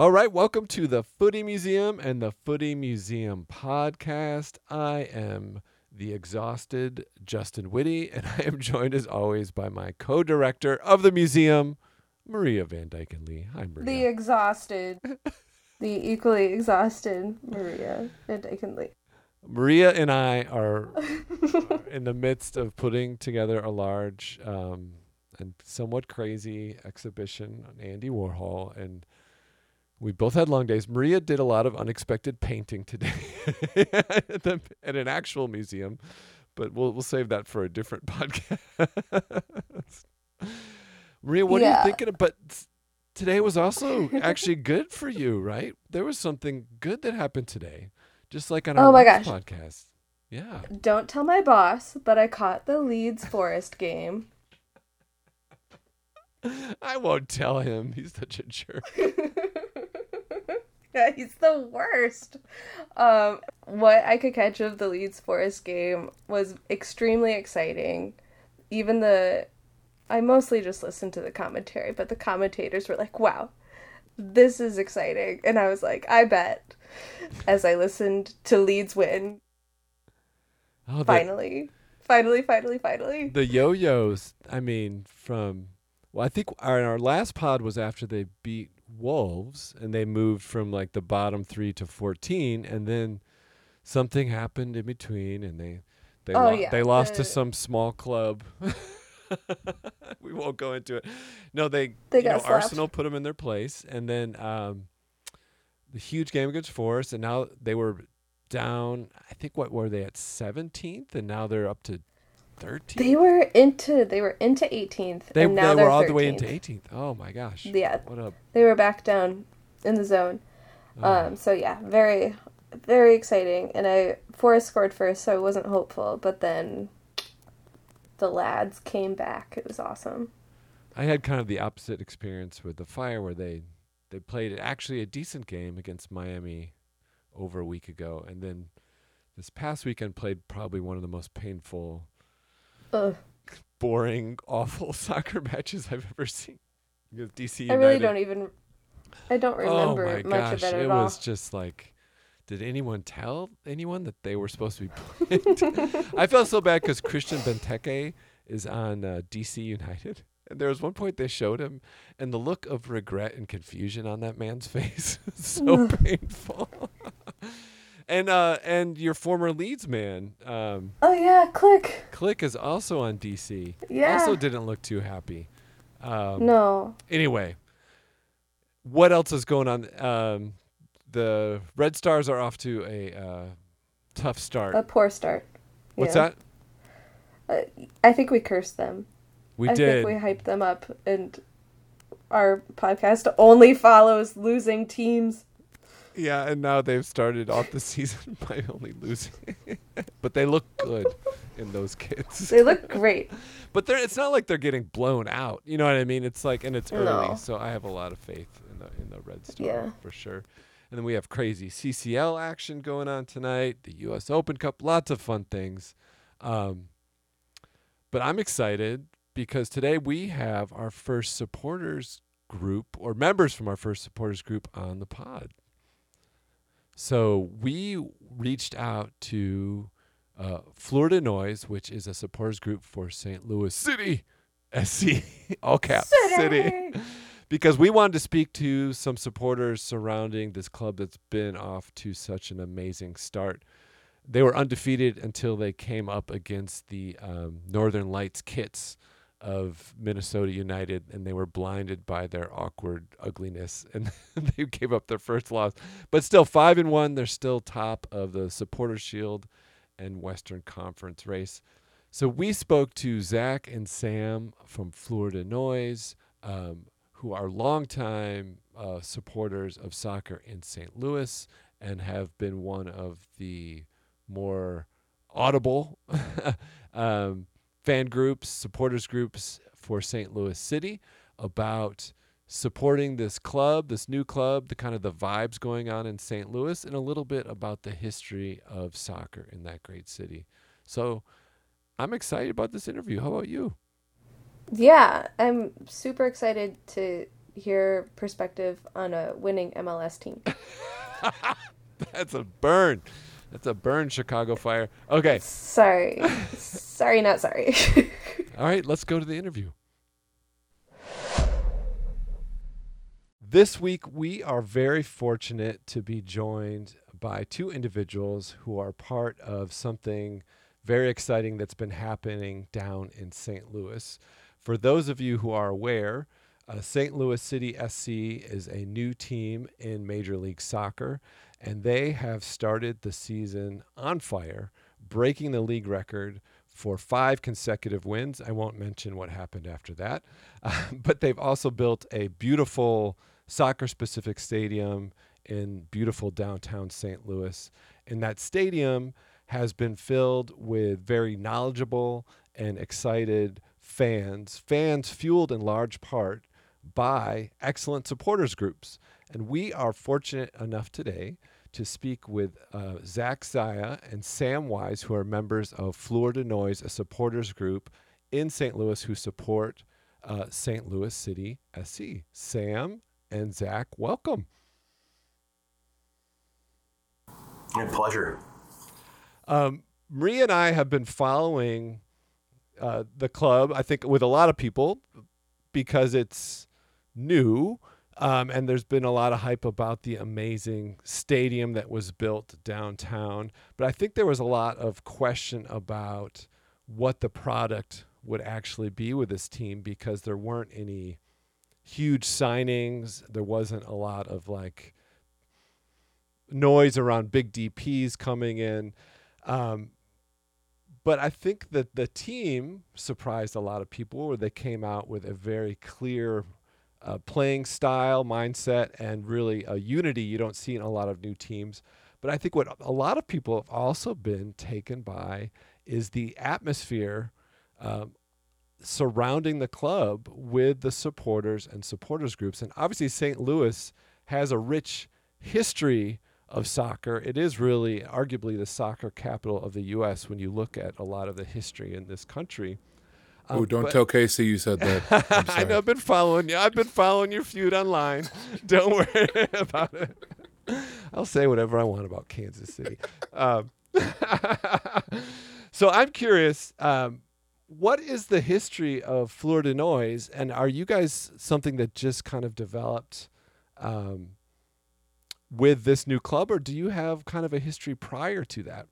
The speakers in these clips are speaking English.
All right, welcome to the Footy Museum and the Footy Museum podcast. I am the exhausted Justin Whitty, and I am joined as always by my co director of the museum, Maria Van Dyken Lee. Hi, Maria. The exhausted, the equally exhausted Maria Van Dyken Lee. Maria and I are in the midst of putting together a large um, and somewhat crazy exhibition on Andy Warhol, and we both had long days. Maria did a lot of unexpected painting today at, the, at an actual museum, but we'll we'll save that for a different podcast. Maria, what are you thinking? of? But today was also actually good for you, right? There was something good that happened today, just like on our Oh my gosh. podcast. Yeah. Don't tell my boss, but I caught the Leeds Forest game. I won't tell him. He's such a jerk. Yeah, he's the worst. Um, what I could catch of the Leeds Forest game was extremely exciting. Even the, I mostly just listened to the commentary, but the commentators were like, "Wow, this is exciting," and I was like, "I bet." As I listened to Leeds win, Oh, the, finally, finally, finally, finally. the yo-yos. I mean, from well, I think our, our last pod was after they beat Wolves and they moved from like the bottom three to fourteen, and then something happened in between, and they they Oh, lo- yeah, they lost to some small club. we won't go into it. No, they, They you know got slapped. Arsenal put them in their place, and then um, the huge game against Forest, and now they were down. I think what were they at seventeenth, and now they're up to thirteenth. They were into they were into 18th, They, and now they were all the way into 18th. Oh my gosh. Yeah, What a they were back down in the zone. oh. Um, so yeah, very, very exciting. And I Forest scored first, so I wasn't hopeful. But then the lads came back. It was awesome. I had kind of the opposite experience with the Fire, where they they played actually a decent game against Miami over a week ago, and then this past weekend played probably one of the most painful, Ugh. boring, awful soccer matches I've ever seen. Because DC United. I really don't even. I don't remember oh my much gosh, of it at it all. was just like. Did anyone tell anyone that they were supposed to be playing? I felt so bad because Christian Benteke is on uh, DC United. And there was one point they showed him, and the look of regret and confusion on that man's face is so painful. And uh, and your former Leeds man, um, oh yeah, Klich. Klich, is also on DC. Yeah. Also didn't look too happy. Um, no. anyway, what else is going on? Um, the Red Stars are off to a uh, tough start. A poor start. What's Yeah. that? Uh, I think we cursed them. We I did. think we hyped them up, and our podcast only follows losing teams. Yeah, and now they've started off the season by only losing. but they look good in those kids. They look great. but they're it's not like they're getting blown out. You know what I mean? It's like and it's early, No. so I have a lot of faith in the in the Red Star Yeah. for sure. And then we have crazy CCL action going on tonight, the US Open Cup, lots of fun things. Um, but I'm excited because today we have our first supporters group or members from our first supporters group on the pod. So we reached out to uh, Fleur de Noise, which is a supporters group for St. Louis City, SC, all caps, City, because we wanted to speak to some supporters surrounding this club that's been off to such an amazing start. They were undefeated until they came up against the um, Northern Lights Kits of Minnesota United, and they were blinded by their awkward ugliness, and they gave up their first loss. But still, five and one, they're still top of the Supporter Shield and Western Conference race. So we spoke to Zach and Sam from Fleur de Noise, um, who are longtime uh, supporters of soccer in St. Louis and have been one of the more audible um, fan groups, supporters groups for St. Louis City about supporting this club, this new club, the kind of the vibes going on in St. Louis, and a little bit about the history of soccer in that great city. So I'm excited about this interview. How about you? Yeah, I'm super excited to hear perspective on a winning MLS team. That's a burn. That's a burn, Chicago Fire. Okay. Sorry. sorry, not sorry. All right, let's go to the interview. This week, we are very fortunate to be joined by two individuals who are part of something very exciting that's been happening down in St. Louis. For those of you who are aware, uh, St. Louis City SC is a new team in Major League Soccer, and they have started the season on fire, breaking the league record for five consecutive wins. I won't mention what happened after that, uh, but they've also built a beautiful soccer specific stadium in beautiful downtown St. Louis. And that stadium has been filled with very knowledgeable and excited fans, fans fueled in large part by excellent supporters groups. And we are fortunate enough today to speak with uh, Zach Zaya and Sam Wise, who are members of Fleur de Noise, a supporters group in St. Louis who support uh, St. Louis City SC. Sam and Zach, welcome. My pleasure. Um, Maria and I have been following uh, the club, I think, with a lot of people because it's new. Um, and there's been a lot of hype about the amazing stadium that was built downtown. But I think there was a lot of question about what the product would actually be with this team because there weren't any huge signings. There wasn't a lot of like noise around big DPs coming in. Um, but I think that the team surprised a lot of people where they came out with a very clear uh, playing style, mindset, and really a unity you don't see in a lot of new teams. But I think what a lot of people have also been taken by is the atmosphere um, surrounding the club with the supporters and supporters groups. And obviously, St. Louis has a rich history of soccer. It is really arguably the soccer capital of the U.S. when you look at a lot of the history in this country. Um, oh, don't but, tell Casey you said that. I know. I've been following you. I've been following your feud online. don't worry about it. I'll say whatever I want about Kansas City. Um, so I'm curious. Um, what is the history of Fleur de Noise, and are you guys something that just kind of developed um, with this new club, or do you have kind of a history prior to that?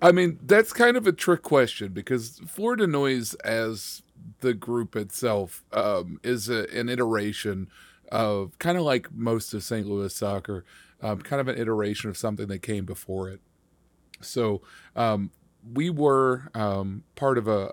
I mean, that's kind of a trick question because Fleur de Noise, as the group itself, um, is a, an iteration of kind of like most of St. Louis soccer, um, kind of an iteration of something that came before it. So, um, we were um, part of a,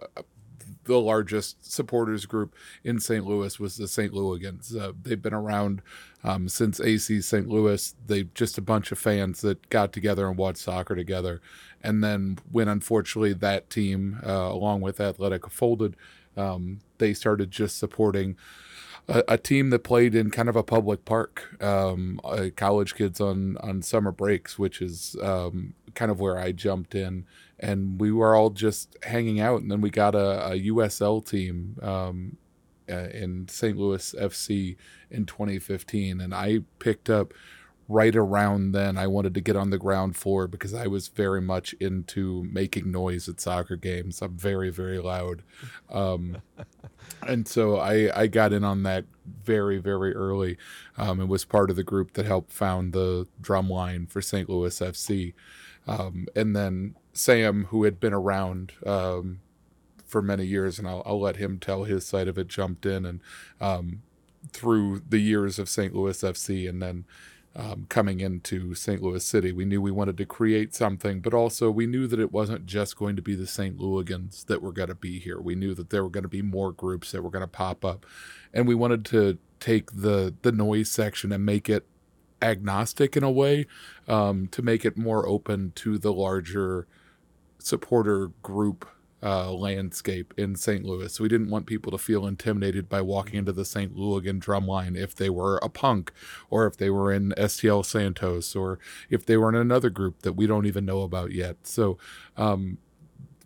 the largest supporters group in St. Louis was the St. Louligans. Uh, they've been around um, since AC St. Louis. They just a bunch of fans that got together and watched soccer together. And then when unfortunately that team, uh, along with Athletic, folded, um, they started just supporting a, a, team that played in kind of a public park, um, uh, college kids on on summer breaks, which is um, kind of where I jumped in, and we were all just hanging out. And then we got a, a USL team um, uh, in St. Louis FC in 2015, and I picked up right around then I wanted to get on the ground floor because I was very much into making noise at soccer games. I'm very very loud, um, and so I I got in on that very very early, um, and was part of the group that helped found the drum line for St. Louis FC, um, and then Sam who had been around. Um, for many years, and I'll, I'll let him tell his side of it. Jumped in and um, through the years of St. Louis FC, and then um, coming into St. Louis City. We knew we wanted to create something, but also we knew that it wasn't just going to be the St. Louligans that were going to be here. We knew that there were going to be more groups that were going to pop up, and we wanted to take the the noise section and make it agnostic in a way um, to make it more open to the larger supporter group uh, landscape in St. Louis. We didn't want people to feel intimidated by walking into the St. Louligan drumline if they were a punk, or if they were in STL Santos, or if they were in another group that we don't even know about yet. So, um,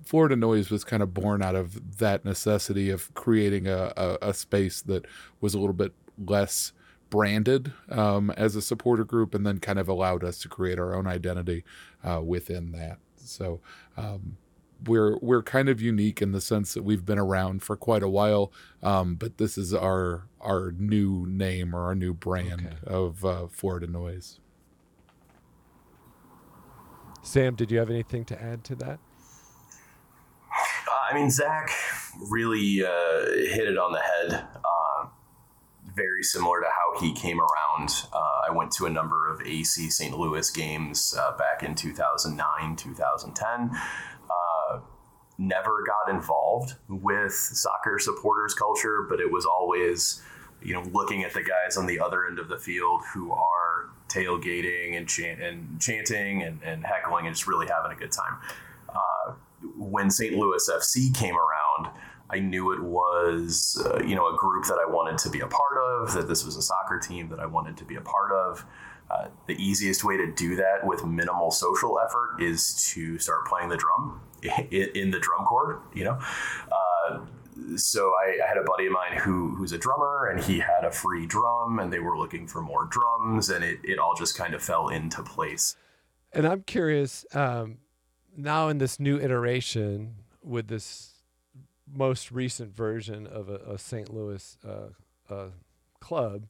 Fleur de Noise was kind of born out of that necessity of creating a, a, a space that was a little bit less branded um, as a supporter group, and then kind of allowed us to create our own identity uh, within that. So um, we're we're kind of unique in the sense that we've been around for quite a while, um, but this is our our new name or our new brand Okay. of uh, Fleur de Noise. Sam, did you have anything to add to that? Uh, I mean, Zach really uh, hit it on the head. Uh, very similar to how he came around. Uh, I went to a number of AC St. Louis games uh, back in 2009, 2010. Uh, never got involved with soccer supporters culture, but it was always, you know, looking at the guys on the other end of the field who are tailgating and, chant- and chanting and, and heckling and just really having a good time. Uh, when St. Louis FC came around, I knew it was uh, you know a group that I wanted to be a part of. That this was a soccer team that I wanted to be a part of. Uh, the easiest way to do that with minimal social effort is to start playing the drum in, the drum corps. You know. Uh, so I, I had a buddy of mine who who's a drummer and he had a free drum and they were looking for more drums and it, it all just kind of fell into place And I'm curious um, now in this new iteration with this most recent version of a, a St. Louis uh, uh, club,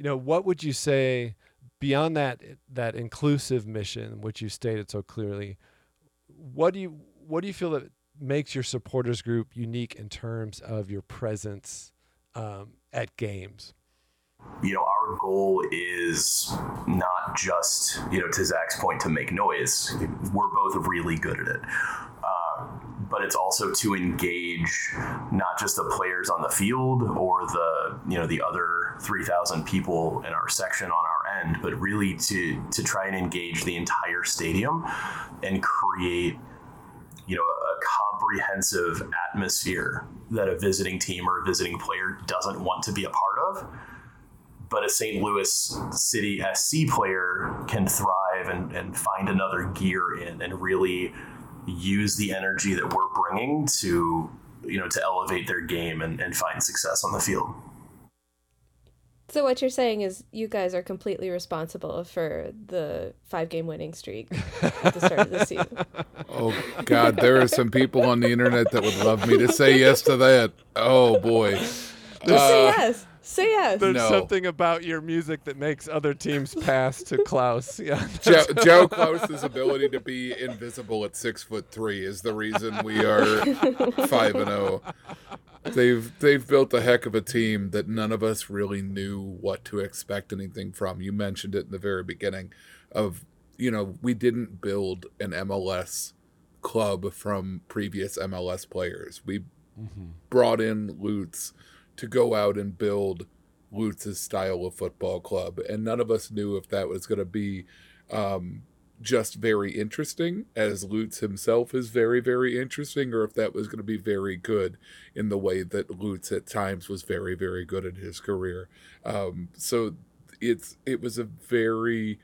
you know, what would you say beyond that that inclusive mission, which you stated so clearly? What do you what do you feel that makes your supporters group unique in terms of your presence um, at games? you know, our goal is not just, you know, to Zach's point, to make noise. We're both really good at it. Uh, but it's also to engage not just the players on the field or the, you know, the other 3,000 people in our section on our end, but really to, to try and engage the entire stadium and create you know a comprehensive atmosphere that a visiting team or a visiting player doesn't want to be a part of but a St. Louis City SC player can thrive and, and find another gear in and really use the energy that we're bringing to you know to elevate their game and, and find success on the field. So what you're saying is you guys are completely responsible for the five game winning streak at the start of the season. Oh God, there are some people on the internet that would love me to say yes to that. Oh boy. Just say Uh, yes. Say yes. There's No. something about your music that makes other teams pass to Klauss. Yeah. Joe, Joe Klauss's ability to be invisible at six foot three is the reason we are five and zero. They've they've built a heck of a team that none of us really knew what to expect anything from. You mentioned it in the very beginning of you know we didn't build an MLS club from previous MLS players. We brought in Lutz to go out and build Lutz's style of football club, and none of us knew if that was going to be um, just very interesting, as Lutz himself is very, very interesting, or if that was going to be very good in the way that Lutz at times was very, very good in his career. Um, so it's it was a very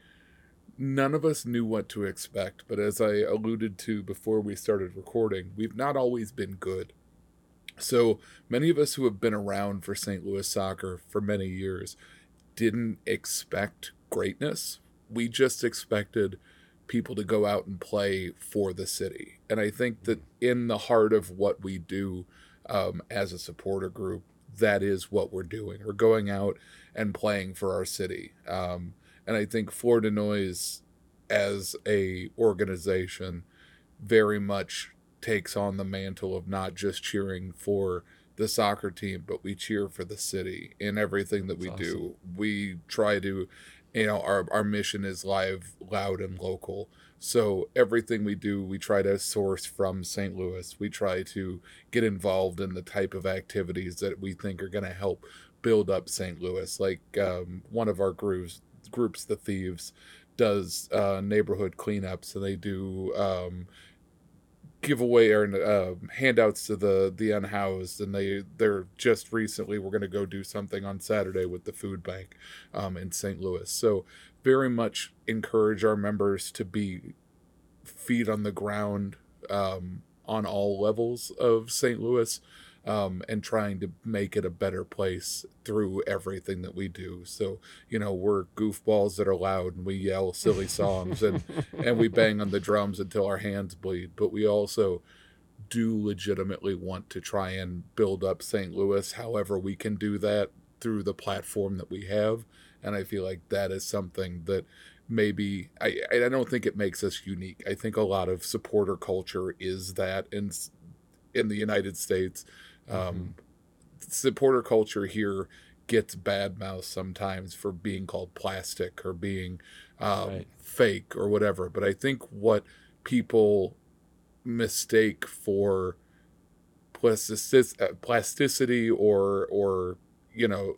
none of us knew what to expect, but as I alluded to before we started recording, we've not always been good. So many of us who have been around for St. Louis soccer for many years didn't expect greatness. We just expected people to go out and play for the city. And I think that in the heart of what we do um, as a supporter group, that is what we're doing. We're going out and playing for our city. Um, and I think Fleur de Noise, as a organization, very much takes on the mantle of not just cheering for the soccer team, but we cheer for the city in everything that we That's do. We try to, you know, our, our mission is live, loud, and local. So everything we do, we try to source from St. Louis. We try to get involved in the type of activities that we think are going to help build up St. Louis. Like um, one of our groups, groups, the Thieves, does uh, neighborhood cleanups, and they do um, giveaway or uh, handouts to the the unhoused and they they're just recently we're going to go do something on saturday with the food bank um, in st louis so very much encourage our members to be feet on the ground um, on all levels of St. Louis um, and trying to make it a better place through everything that we do. So, you know, we're goofballs that are loud and we yell silly songs and, and we bang on the drums until our hands bleed. But we also do legitimately want to try and build up St. Louis however we can do that through the platform that we have. And I feel like that is something that maybe I, I don't think it makes us unique. I think a lot of supporter culture is that in in the United States um. Supporter culture here gets bad mouth sometimes for being called plastic or being um, right. fake or whatever. But I think what people mistake for uh, plasticity or or you know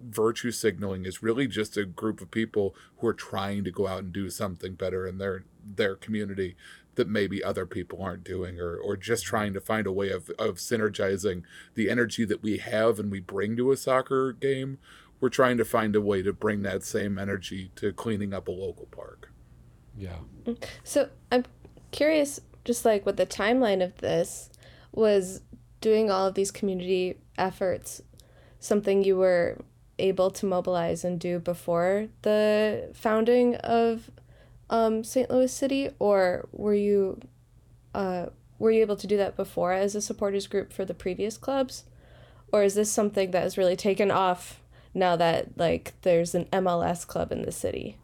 virtue signaling is really just a group of people who are trying to go out and do something better in their their community that maybe other people aren't doing or or just trying to find a way of of synergizing the energy that we have and we bring to a soccer game we're trying to find a way to bring that same energy to cleaning up a local park. Yeah. Mm. So i'm curious just like with the timeline of this was doing all of these community efforts something you were able to mobilize and do before the founding of um, St. Louis City, or were you uh, were you able to do that before as a supporters group for the previous clubs, or is this something that has really taken off now that like there's an MLS club in the city?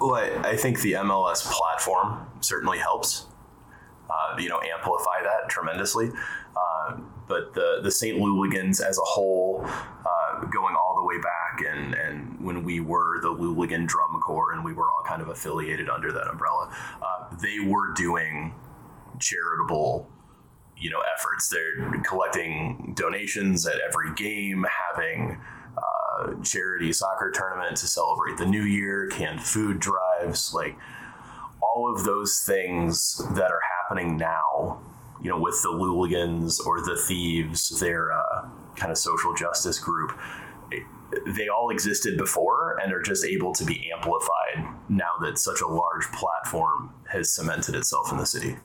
Well, I, I think the MLS platform certainly helps. Uh, you know, amplify that tremendously. Uh, but the the St. Louligans as a whole, uh, going all the way back, and and when we were the Louligan Drum And we were all kind of affiliated under that umbrella, uh, they were doing charitable you know efforts. They're collecting donations at every game having uh, charity soccer tournament to celebrate the new year canned food drives like all of those things that are happening now you know, with the Louligans or the Thieves, their uh, kind of social justice group, they all existed before and are just able to be amplified now that such a large platform has cemented itself in the city.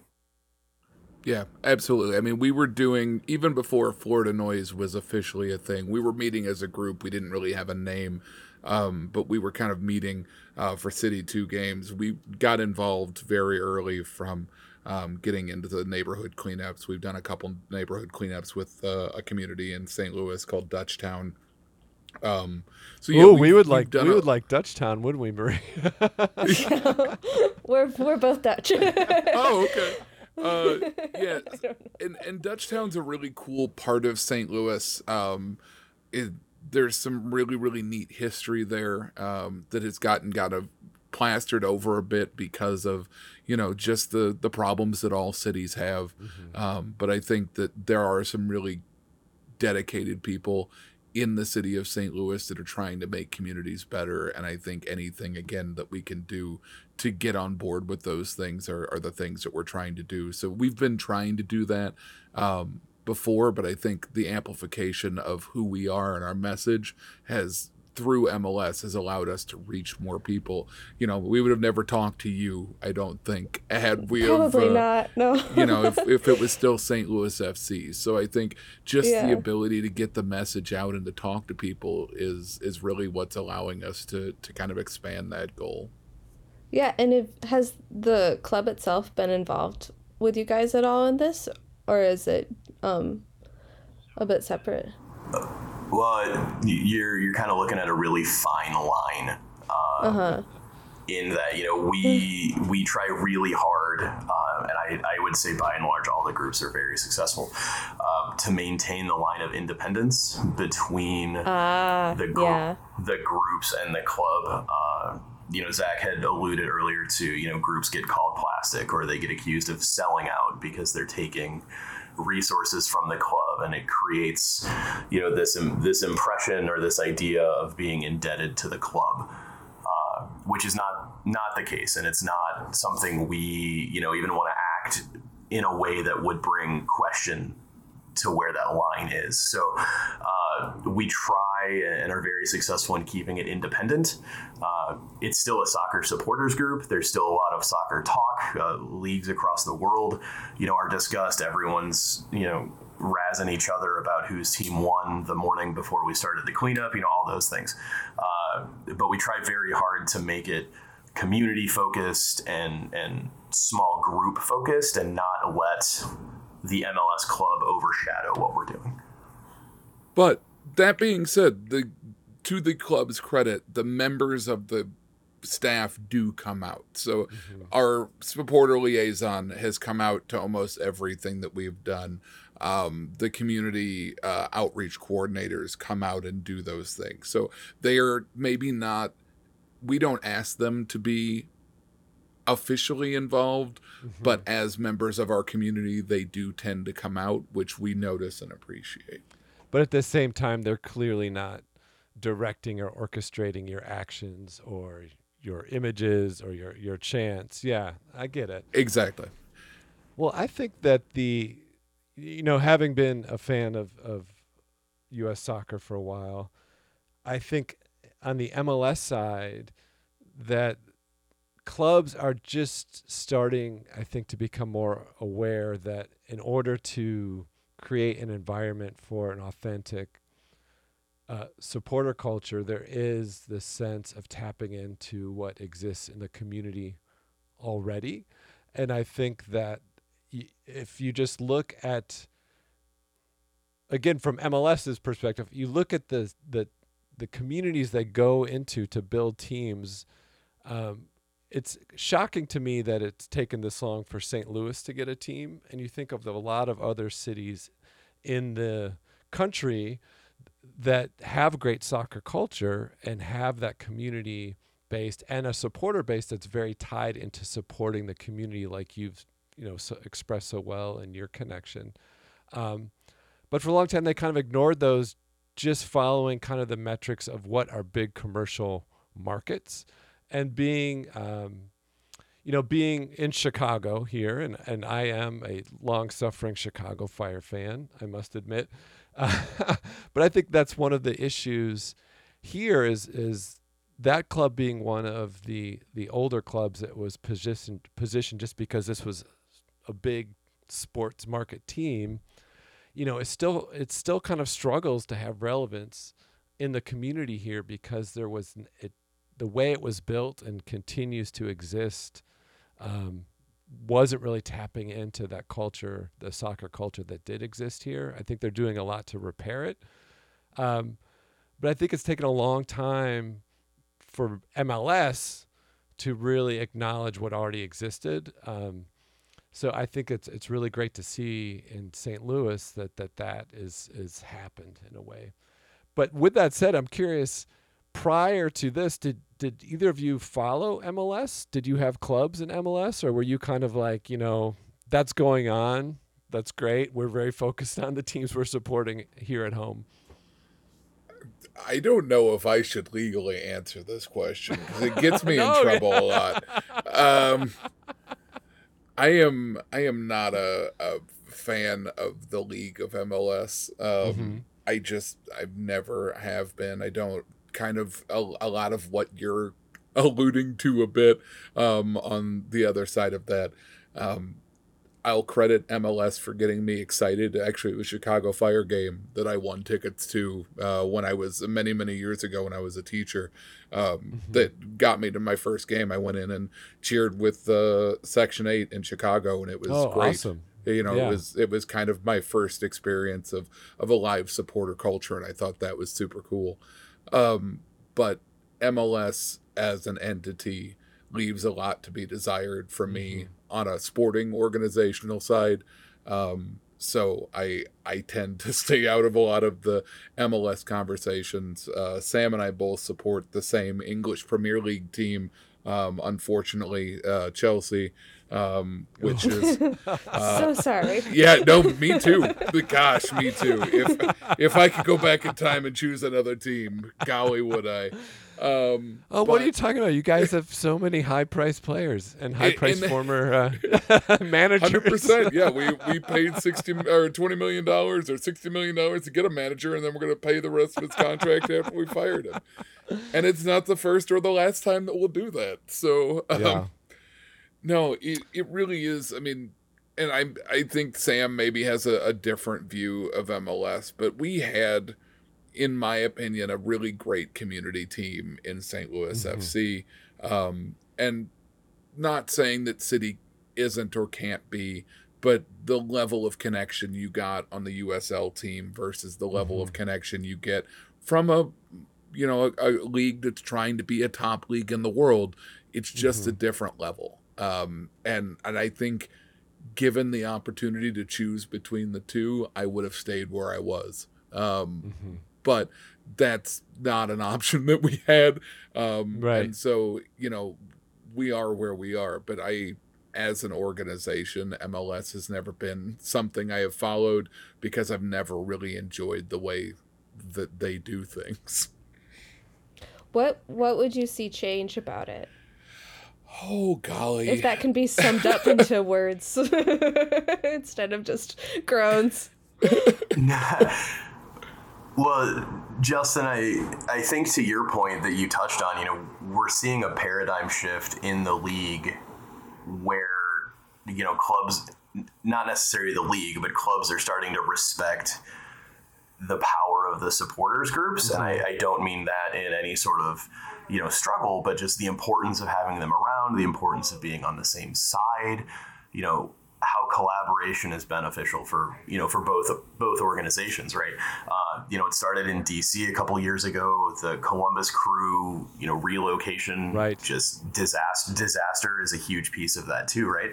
Yeah, absolutely. I mean, we were doing even before Fleur de Noise was officially a thing. We were meeting as a group. We didn't really have a name, um, but we were kind of meeting uh, for City Two games. We got involved very early from um, getting into the neighborhood cleanups. We've done a couple neighborhood cleanups with uh, a community in St. Louis called Dutchtown. Um, so yeah, Ooh, we would like we a... would like Dutchtown, wouldn't we, Marie? we're we're both Dutch. oh, okay. Uh, yeah, and and Dutchtown's a really cool part of St. Louis. Um, it, there's some really really neat history there um, that has gotten kind of plastered over a bit because of you know just the the problems that all cities have mm-hmm. um, but i think that there are some really dedicated people in the city of st louis that are trying to make communities better and i think anything again that we can do to get on board with those things are, are the things that we're trying to do. So we've been trying to do that um, before but i think the amplification of who we are and our message has through MLS has allowed us to reach more people. You know, we would have never talked to you, I don't think, had we probably have, uh, not. No, you know, if if it was still St. Louis FC. So I think just yeah. the ability to get the message out and to talk to people is is really what's allowing us to to kind of expand that goal. Yeah, and if, has the club itself been involved with you guys at all in this, or is it um, a bit separate? Well, you're you're kind of looking at a really fine line. Um, uh-huh. In that, you know, we we try really hard, uh, and I, I would say by and large, all the groups are very successful uh, to maintain the line of independence between uh, the gr- yeah. the groups and the club. Uh, you know, Zach had alluded earlier to, you know, groups get called plastic or they get accused of selling out because they're taking resources from the club, and it creates, you know, this this impression or this idea of being indebted to the club, uh, which is not not the case, and it's not something we, you know, even want to act in a way that would bring question to where that line is. So uh, we try and are very successful in keeping it independent. Uh, it's still a soccer supporters group. There's still a lot of soccer talk. Uh, leagues across the world, you know, are discussed. Everyone's, you know, razzing each other about whose team won the morning before we started the cleanup. You know, all those things. Uh, but we try very hard to make it community focused and and small group focused, and not let the MLS club overshadow what we're doing. But that being said, the to the club's credit, the members of the staff do come out. So mm-hmm. our supporter liaison has come out to almost everything that we've done. Um, the community uh, outreach coordinators come out and do those things. So they are maybe not. We don't ask them to be officially involved, mm-hmm. but as members of our community, they do tend to come out, which we notice and appreciate. But at the same time, they're clearly not directing or orchestrating your actions or your images or your your chants. Yeah, I get it. Exactly. Well, I think that the you know, having been a fan of of US soccer for a while, I think on the MLS side that clubs are just starting I think to become more aware that in order to create an environment for an authentic uh, supporter culture, there is this sense of tapping into what exists in the community already. And I think that if you just look at, again, from MLS's perspective, you look at the, the, the communities that go into to build teams. Um, it's shocking to me that it's taken this long for St. Louis to get a team. And you think of the, a lot of other cities in the country that have great soccer culture and have that community based and a supporter base that's very tied into supporting the community like you've you know so expressed so well in your connection. Um, but for a long time they kind of ignored those just following kind of the metrics of what are big commercial markets. And being um, you know being in chicago here and, and i am a long suffering chicago fire fan i must admit but I think that's one of the issues here is is that club being one of the the older clubs that was positioned positioned just because this was a big sports market team you know it still it still kind of struggles to have relevance in the community here because there was it the way it was built and continues to exist um, wasn't really tapping into that culture, the soccer culture that did exist here. I think they're doing a lot to repair it. Um, but I think it's taken a long time for MLS to really acknowledge what already existed. Um, so I think it's it's really great to see in St. Louis that that that is is happened in a way. But with that said, I'm curious. Prior to this, did did either of you follow MLS? Did you have clubs in MLS, or were you kind of like, you know, that's going on? That's great. We're very focused on the teams we're supporting here at home. I don't know if I should legally answer this question because it gets me no, in trouble yeah. a lot. Um, I am I am not a, a, fan of the league of MLS. Um, mm-hmm. I just I've never have been. I don't kind of a, a lot of what you're alluding to a bit um, on the other side of that. Um, I'll credit MLS for getting me excited. Actually, it was Chicago Fire game that I won tickets to uh, when I was many, many years ago when I was a teacher. Um, mm-hmm. That got me to my first game. I went in and cheered with uh, Section Eight in Chicago, and it was oh, great. Awesome. You know, yeah. it was it was kind of my first experience of of a live supporter culture, and I thought that was super cool. Um, but MLS as an entity leaves a lot to be desired for me mm-hmm. on a sporting organizational side. Um, so I I tend to stay out of a lot of the MLS conversations. Uh, Sam and I both support the same English Premier League team. Um, unfortunately, uh, Chelsea. Um, which is so sorry. yeah, no, me too. Gosh, me too. If if I could go back in time and choose another team, golly, would I? Um, Oh, what are you talking about? You guys have so many high-priced players and high-priced former uh, managers. Hundred percent. Yeah, we we paid sixty or twenty million dollars or sixty million dollars to get a manager, and then we're going to pay the rest of his contract after we fired him. And it's not the first or the last time that we'll do that. So um, Yeah. No, it it really is. I mean, and I I think Sam maybe has a, a different view of MLS, but we had, in my opinion, a really great community team in St. Louis Mhm. FC. Um, and not saying that City isn't or can't be, but the level of connection you got on the USL team versus the level of connection you get from a you know a, a league that's trying to be a top league in the world it's just a different level um and and i think given the opportunity to choose between the two i would have stayed where i was um Mhm. but that's not an option that we had um Right. and so you know we are where we are but i as an organization mls has never been something i have followed because i've never really enjoyed the way that they do things What what would you see change about it? Oh golly. If that can be summed up into words instead of just groans. well, Justin, I I think to your point that you touched on, you know, we're seeing a paradigm shift in the league where you know clubs, not necessarily the league, but clubs are starting to respect the power of the supporters groups, and I, mm-hmm. I don't mean that in any sort of you know struggle, but just the importance of having them around, the importance of being on the same side, you know how collaboration is beneficial for you know for both both organizations, right? Uh, you know, it started in DC a couple years ago. The Columbus Crew, you know, relocation, Right. Just disaster. Disaster is a huge piece of that too, right?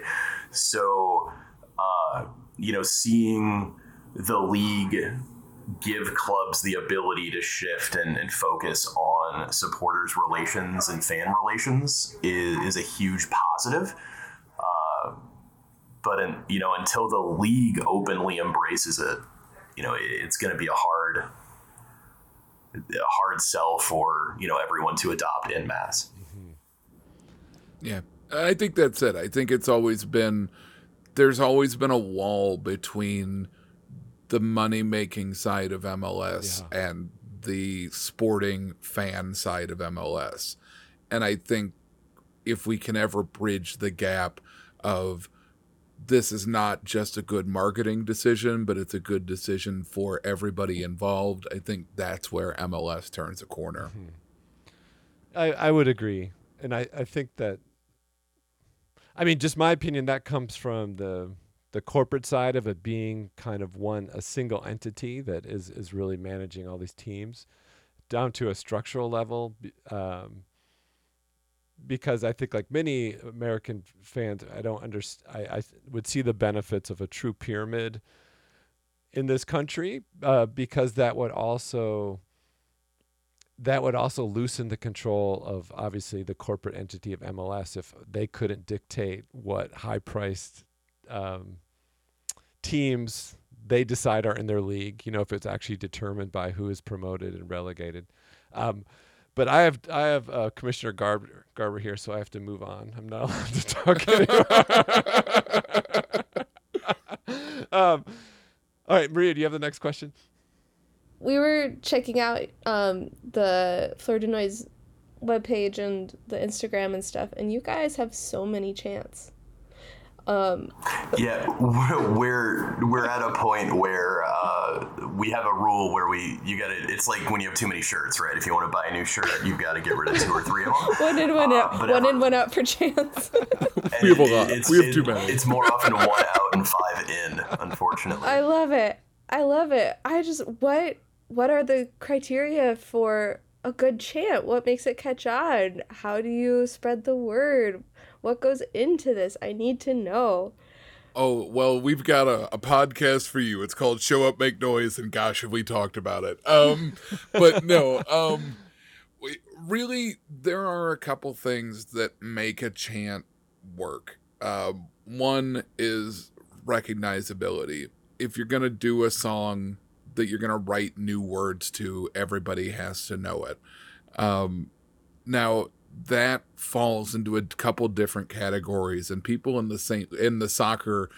So, uh, you know, seeing the league give clubs the ability to shift and, and focus on supporters relations and fan relations is, is a huge positive. Uh, but in, you know until the league openly embraces it you know it, it's going to be a hard a hard sell for you know everyone to adopt in mass Yeah, I think that's it. I think it's always been there's always been a wall between the money making side of MLS and the sporting fan side of MLS. And I think if we can ever bridge the gap of this is not just a good marketing decision, but it's a good decision for everybody involved, I think that's where MLS turns a corner. Hmm. I, I would agree. And I, I think that I mean, just my opinion, that comes from the the corporate side of it being kind of one a single entity that is is really managing all these teams down to a structural level um, because I think like many American fans I don't understand I, I would see the benefits of a true pyramid in this country uh, because that would also that would also loosen the control of obviously the corporate entity of MLS if they couldn't dictate what high priced um, teams they decide are in their league. You know, if it's actually determined by who is promoted and relegated. Um, but I have I have uh, Commissioner Garber, Garber here, so I have to move on. I'm not allowed to talk anymore. um, all right, Maria, do you have the next question? we were checking out um, the Fleur de Noise webpage and the Instagram and stuff, and you guys have so many chants. Um, yeah we're we're, we're at a point where uh, we have a rule where we you gotta it's like when you have too many shirts right if you want to buy a new shirt you've got to get rid of two or three of them one in, one out, one ever- in, one out for chants. And We have a lot. it's- We have it- too many. It's more often one out and five in, unfortunately. I love it. I love it. I just what what are the criteria for a good chant? What makes it catch on? How do you spread the word? What goes into this? I need to know. Oh, well, we've got a, a podcast for you. It's called Show Up, Make Noise, and gosh, have we talked about it. Um, but no, um, we, really, there are a couple things that make a chant work. Um, one is recognizability. If you're gonna do a song that you're gonna write new words to, everybody has to know it. Um, now that falls into a couple different categories, and people in the Saint in the soccer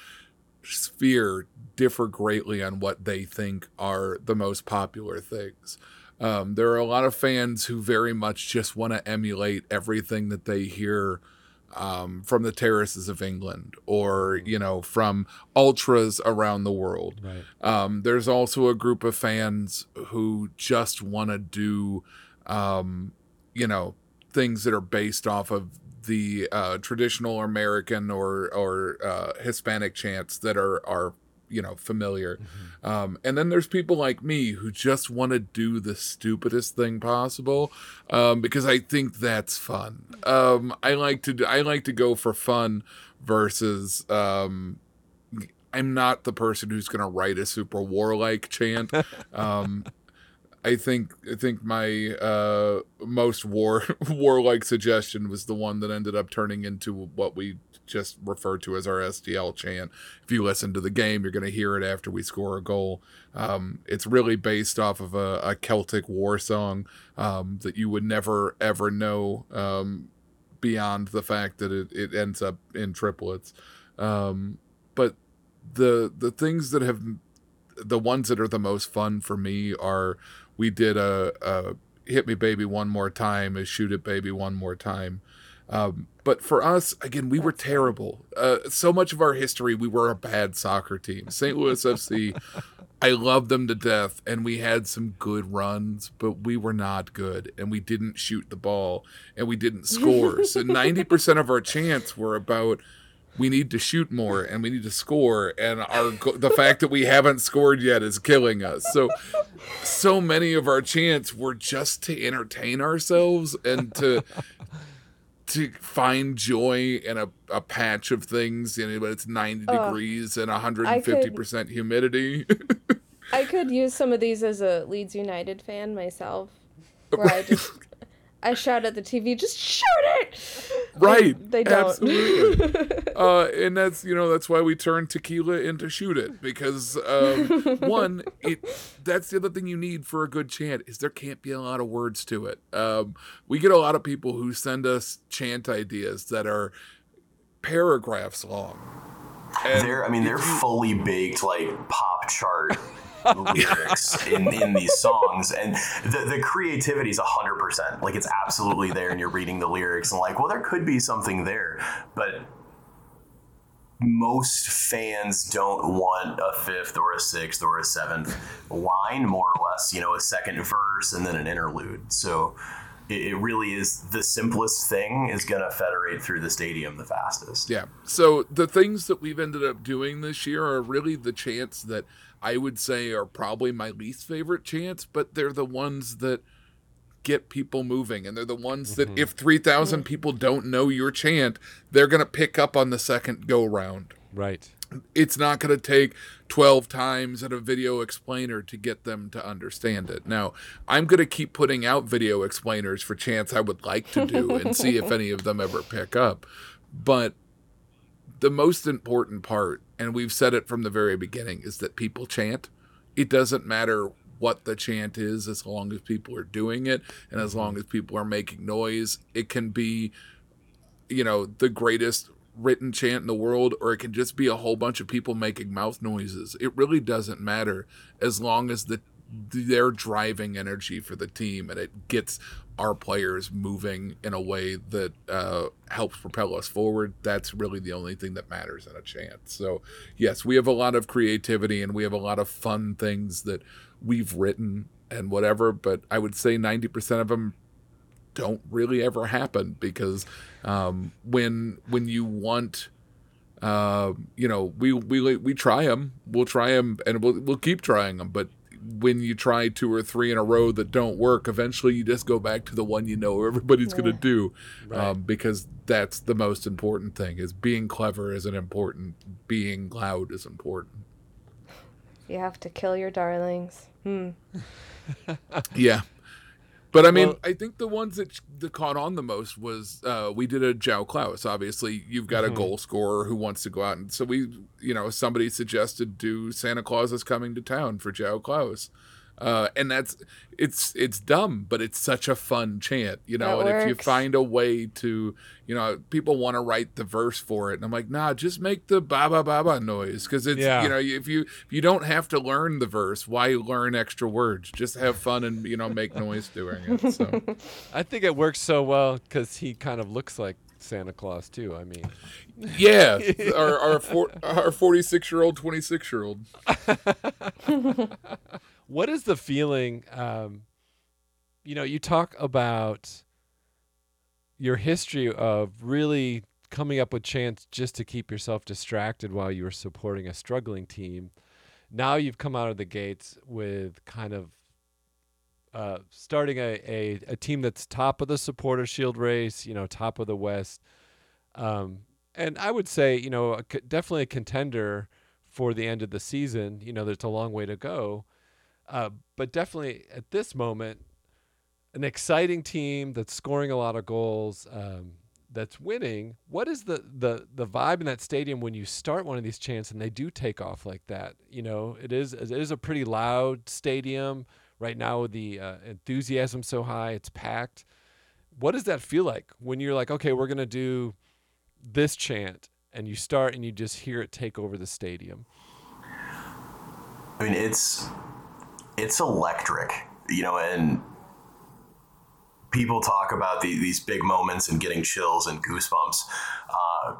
sphere differ greatly on what they think are the most popular things. Um, there are a lot of fans who very much just want to emulate everything that they hear um, from the terraces of England or, you know, from ultras around the world. Right. Um, there's also a group of fans who just want to do, um, you know, things that are based off of the uh, traditional American or or uh, Hispanic chants that are are you know familiar. Mm-hmm. Um, and then there's people like me who just want to do the stupidest thing possible um, because I think that's fun. Um, I like to do, I like to go for fun versus. Um, I'm not the person who's going to write a super warlike chant. I think I think my uh, most war warlike suggestion was the one that ended up turning into what we just refer to as our STL chant. If you listen to the game, you're going to hear it after we score a goal. Um, it's really based off of a, a Celtic war song um, that you would never ever know um, beyond the fact that it, it ends up in triplets. Um, but the the things that have the ones that are the most fun for me are we did a, a hit me baby one more time is shoot it baby one more time. Um, but for us again we were terrible. Uh, so much of our history we were a bad soccer team. St louis fc i love them to death and we had some good runs but we were not good and we didn't shoot the ball and we didn't score. So 90% of our chants were about we need to shoot more and we need to score and our the fact that we haven't scored yet is killing us. So so many of our chants were just to entertain ourselves and to to find joy in a, a patch of things you know but it's 90 Oh, degrees and 150% humidity. I could use some of these as a Leeds United fan myself, where I just I shout at the TV, just shoot it. right. And they don't. absolutely. Uh, and that's you know that's why we turn tequila into shoot it because um, one it that's the other thing you need for a good chant is there can't be a lot of words to it. Um, we get a lot of people who send us chant ideas that are paragraphs long. And they're I mean they're fully baked like pop chart lyrics in, in these songs. And the, the creativity is 100% like it's absolutely there and you're reading the lyrics and like well there could be something there. But most fans don't want a fifth or a sixth or a seventh line more or less you know a second verse and then an interlude. So it, it really is the simplest thing is going to federate through the stadium the fastest. Yeah. So the things that we've ended up doing this year are really the chance that I would say are probably my least favorite chants, but they're the ones that get people moving and they're the ones that mm-hmm. if 3000 people don't know your chant, they're going to pick up on the second go round. Right. It's not going to take 12 times at a video explainer to get them to understand it. Now, I'm going to keep putting out video explainers for chants I would like to do and see if any of them ever pick up. But the most important part, and we've said it from the very beginning, is that people chant. It doesn't matter what the chant is as long as people are doing it and as long as people are making noise. It can be, you know, the greatest written chant in the world, or it can just be a whole bunch of people making mouth noises. It really doesn't matter as long as the they're driving energy for the team and it gets our players moving in a way that uh, helps propel us forward. That's really the only thing that matters in a chance. So, yes, we have a lot of creativity and we have a lot of fun things that we've written and whatever, but I would say 90% of them don't really ever happen because um, when when you want uh, you know we we we try them we'll try them and we'll we'll keep trying them but when you try two or three in a row that don't work eventually you just go back to the one you know everybody's going to do um, because that's the most important thing is being clever isn't important being loud is important You have to kill your darlings. Hmm. yeah But I mean, Well- I think the ones that, that caught on the most was uh, we did a Joe Klauss. Obviously, you've got Mhm. a goal scorer who wants to go out, and so we, you know, somebody suggested do Santa Claus is coming to town for Joe Klauss, uh, and that's it's it's dumb, but it's such a fun chant, you know. That and if you find a way to, you know, people want to write the verse for it, and I'm like, nah, just make the ba ba ba ba noise because it's Yeah. you know if you if you don't have to learn the verse, why learn extra words? Just have fun and you know make noise doing it. So. I think it works so well because he kind of looks like Santa Claus too. I mean, Yeah, our our four, our forty six year old, twenty six year old. what is the feeling? Um, you know, you talk about your history of really coming up with chants just to keep yourself distracted while you were supporting a struggling team. Now you've come out of the gates with kind of uh, starting a, a, a team that's top of the supporter shield race, you know, top of the West. Um, and I would say, you know, a, definitely a contender for the end of the season. You know, there's a long way to go. Uh, but definitely at this moment, an exciting team that's scoring a lot of goals, um, that's winning. What is the, the the vibe in that stadium when you start one of these chants and they do take off like that? You know, it is it is a pretty loud stadium right now. The uh, enthusiasm so high, it's packed. What does that feel like when you're like, okay, we're gonna do this chant, and you start and you just hear it take over the stadium? I mean, it's it's electric, you know, and people talk about the, these big moments and getting chills and goosebumps. Uh,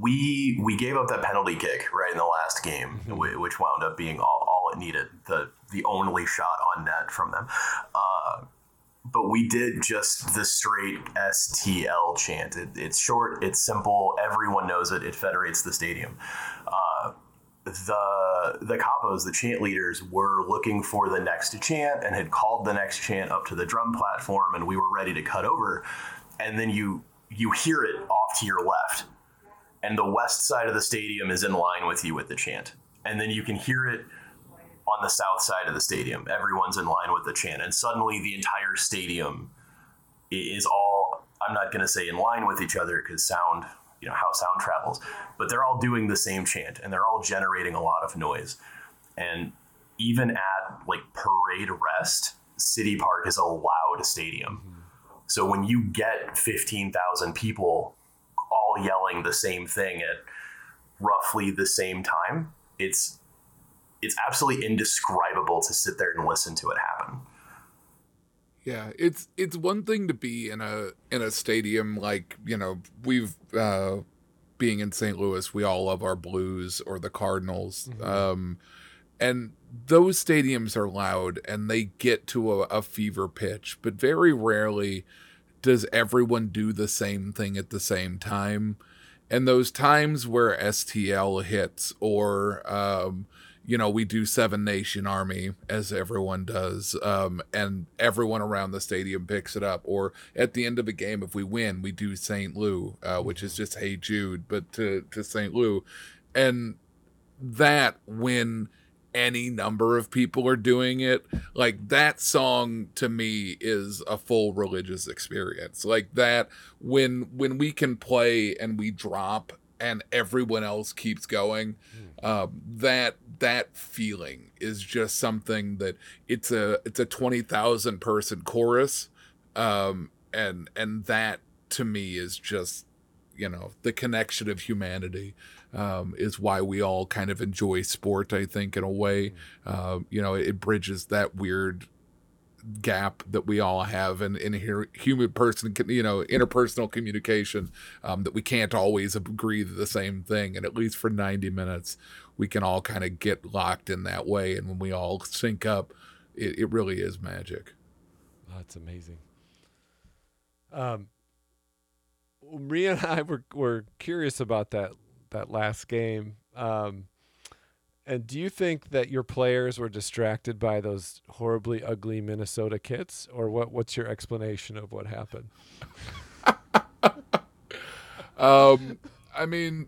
we we gave up that penalty kick right in the last game, whi- which wound up being all, all it needed the the only shot on net from them. Uh, but we did just the straight STL chant. It, it's short, it's simple, everyone knows it. It federates the stadium. Uh, the the capos, the chant leaders, were looking for the next chant and had called the next chant up to the drum platform, and we were ready to cut over. And then you you hear it off to your left, and the west side of the stadium is in line with you with the chant, and then you can hear it on the south side of the stadium. Everyone's in line with the chant, and suddenly the entire stadium is all. I'm not going to say in line with each other because sound, you know, how sound travels, but they're all doing the same chant and they're all generating a lot of noise. And even at like parade rest, City Park is a loud stadium. So when you get 15,000 people all yelling the same thing at roughly the same time, it's it's absolutely indescribable to sit there and listen to it happen. Yeah, it's it's one thing to be in a in a stadium like you know we've uh, being in St. Louis, we all love our Blues or the Cardinals, um, and those stadiums are loud and they get to a, a fever pitch, but very rarely does everyone do the same thing at the same time. And those times where STL hits or um, you know, we do Seven Nation Army as everyone does, um, and everyone around the stadium picks it up. Or at the end of a game, if we win, we do St. Lou, uh, which is just Hey Jude, but to to St. Lou, and that when any number of people are doing it, like that song to me is a full religious experience. Like that when when we can play and we drop and everyone else keeps going um, that that feeling is just something that it's a it's a 20,000 person chorus um, and and that to me is just you know the connection of humanity um, is why we all kind of enjoy sport i think in a way. Um, you know it bridges that weird gap that we all have in in here human person you know interpersonal communication um, that we can't always agree to the same thing and at least for 90 minutes we can all kind of get locked in that way and when we all sync up it, it really is magic that's amazing. Um, Maria and I were were curious about that that last game. Um, and do you think that your players were distracted by those horribly ugly Minnesota kits, or what? What's your explanation of what happened? um i mean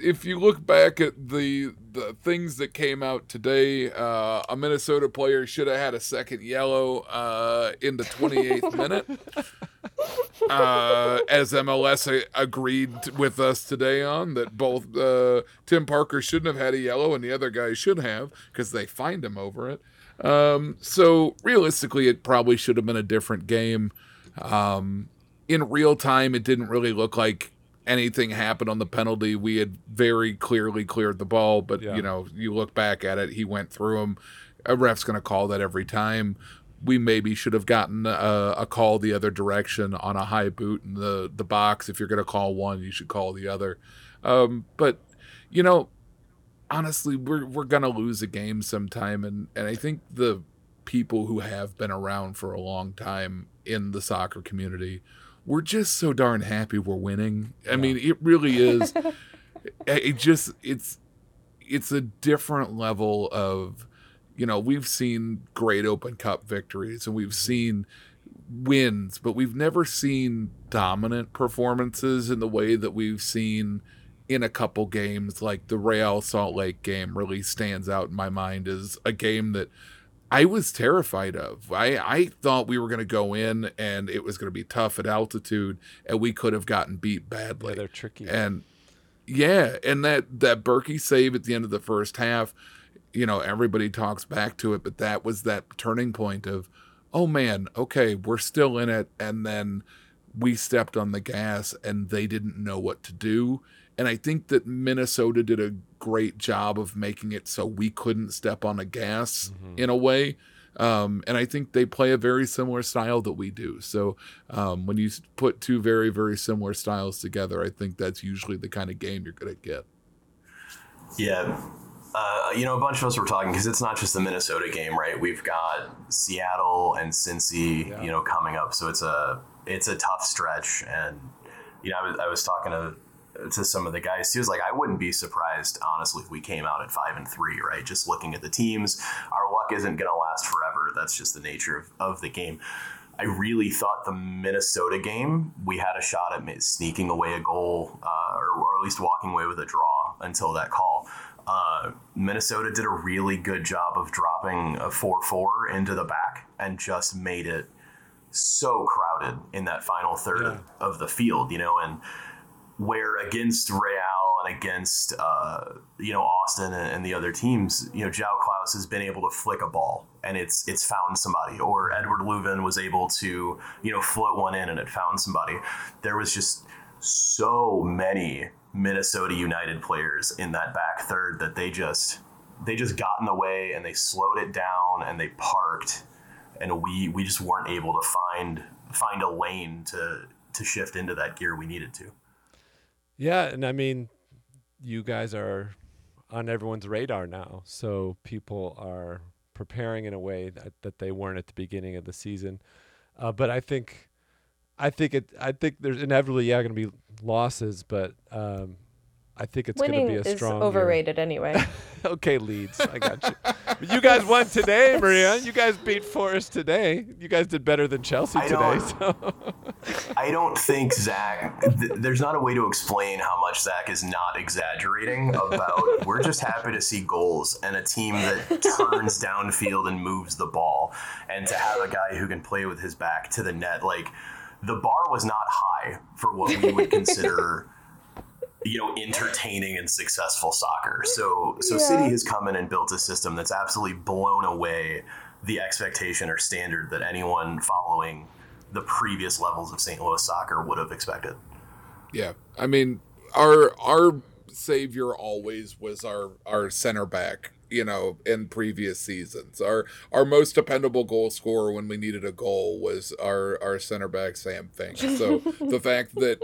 if you look back at the the things that came out today, uh, a Minnesota player should have had a second yellow uh, in the 28th minute. Uh, as MLS agreed with us today on that both uh, Tim Parker shouldn't have had a yellow and the other guy should have because they fined him over it. Um, so realistically, it probably should have been a different game. Um, in real time, it didn't really look like anything happened on the penalty. We had very clearly cleared the ball, but Yeah. you know, you look back at it, he went through him. A ref's going to call that every time. We maybe should have gotten a, a call the other direction on a high boot in the the box. If you're going to call one, you should call the other. Um, but you know, honestly, we're we're gonna lose a game sometime, and and I think the people who have been around for a long time in the soccer community, we're just so darn happy we're winning. I mean, it really is. it just it's it's a different level of you know we've seen great open cup victories and we've mm-hmm. seen wins but we've never seen dominant performances in the way that we've seen in a couple games like the Real Salt Lake game really stands out in my mind as a game that I was terrified of. I, I thought we were going to go in and it was going to be tough at altitude and we could have gotten beat badly. Yeah, they're tricky. And yeah, and that that Bürki save at the end of the first half, you know, everybody talks back to it, but that was that turning point of, oh man, okay, we're still in it, and then we stepped on the gas and they didn't know what to do. And I think that Minnesota did a great job of making it so we couldn't step on the gas in a way. Um, and I think they play a very similar style that we do. So um, when you put two very, very similar styles together, I think that's usually the kind of game you're going to get. Yeah. Uh, you know, a bunch of us were talking because it's not just the Minnesota game, right? We've got Seattle and Cincy, Yeah. you know, coming up, so it's a it's a tough stretch. And you know, I was, I was talking to to some of the guys too. It's like I wouldn't be surprised, honestly, if we came out at five and three, right? Just looking at the teams, our luck isn't going to last forever. That's just the nature of, of the game. I really thought the Minnesota game, we had a shot at sneaking away a goal, uh, or, or at least walking away with a draw until that call. Uh, Minnesota did a really good job of dropping a 4 4 into the back and just made it so crowded in that final third of, of the field, you know, and where against Real and against uh, you know Austin and, and the other teams, you know, Joao Klauss has been able to flick a ball and it's it's found somebody, or Edward Löwen was able to you know float one in and it found somebody. There was just so many Minnesota United players in that back third that they just they just got in the way and they slowed it down and they parked and we we just weren't able to find find a lane to to shift into that gear we needed to. Yeah, and I mean, you guys are on everyone's radar now, so people are preparing in a way that, that they weren't at the beginning of the season. Uh, but I think, I think it, I think there's inevitably yeah going to be losses, but um, I think it's going Winning to be a is strong. year. overrated anyway. okay, Leeds, I got you. You guys won today, Maria. You guys beat Forest today. You guys did better than Chelsea I today. don't- So. I don't think Zach. Th- there's not a way to explain how much Zach is not exaggerating about. We're just happy to see goals and a team that turns downfield and moves the ball, and to have a guy who can play with his back to the net. Like the bar was not high for what we would consider. You know, entertaining and successful soccer. So, so Yeah. City has come in and built a system that's absolutely blown away the expectation or standard that anyone following the previous levels of St. Louis soccer would have expected. Yeah, I mean, our our savior always was our our center back. You know, in previous seasons, our our most dependable goal scorer when we needed a goal was our our center back Sam Fink. So the fact that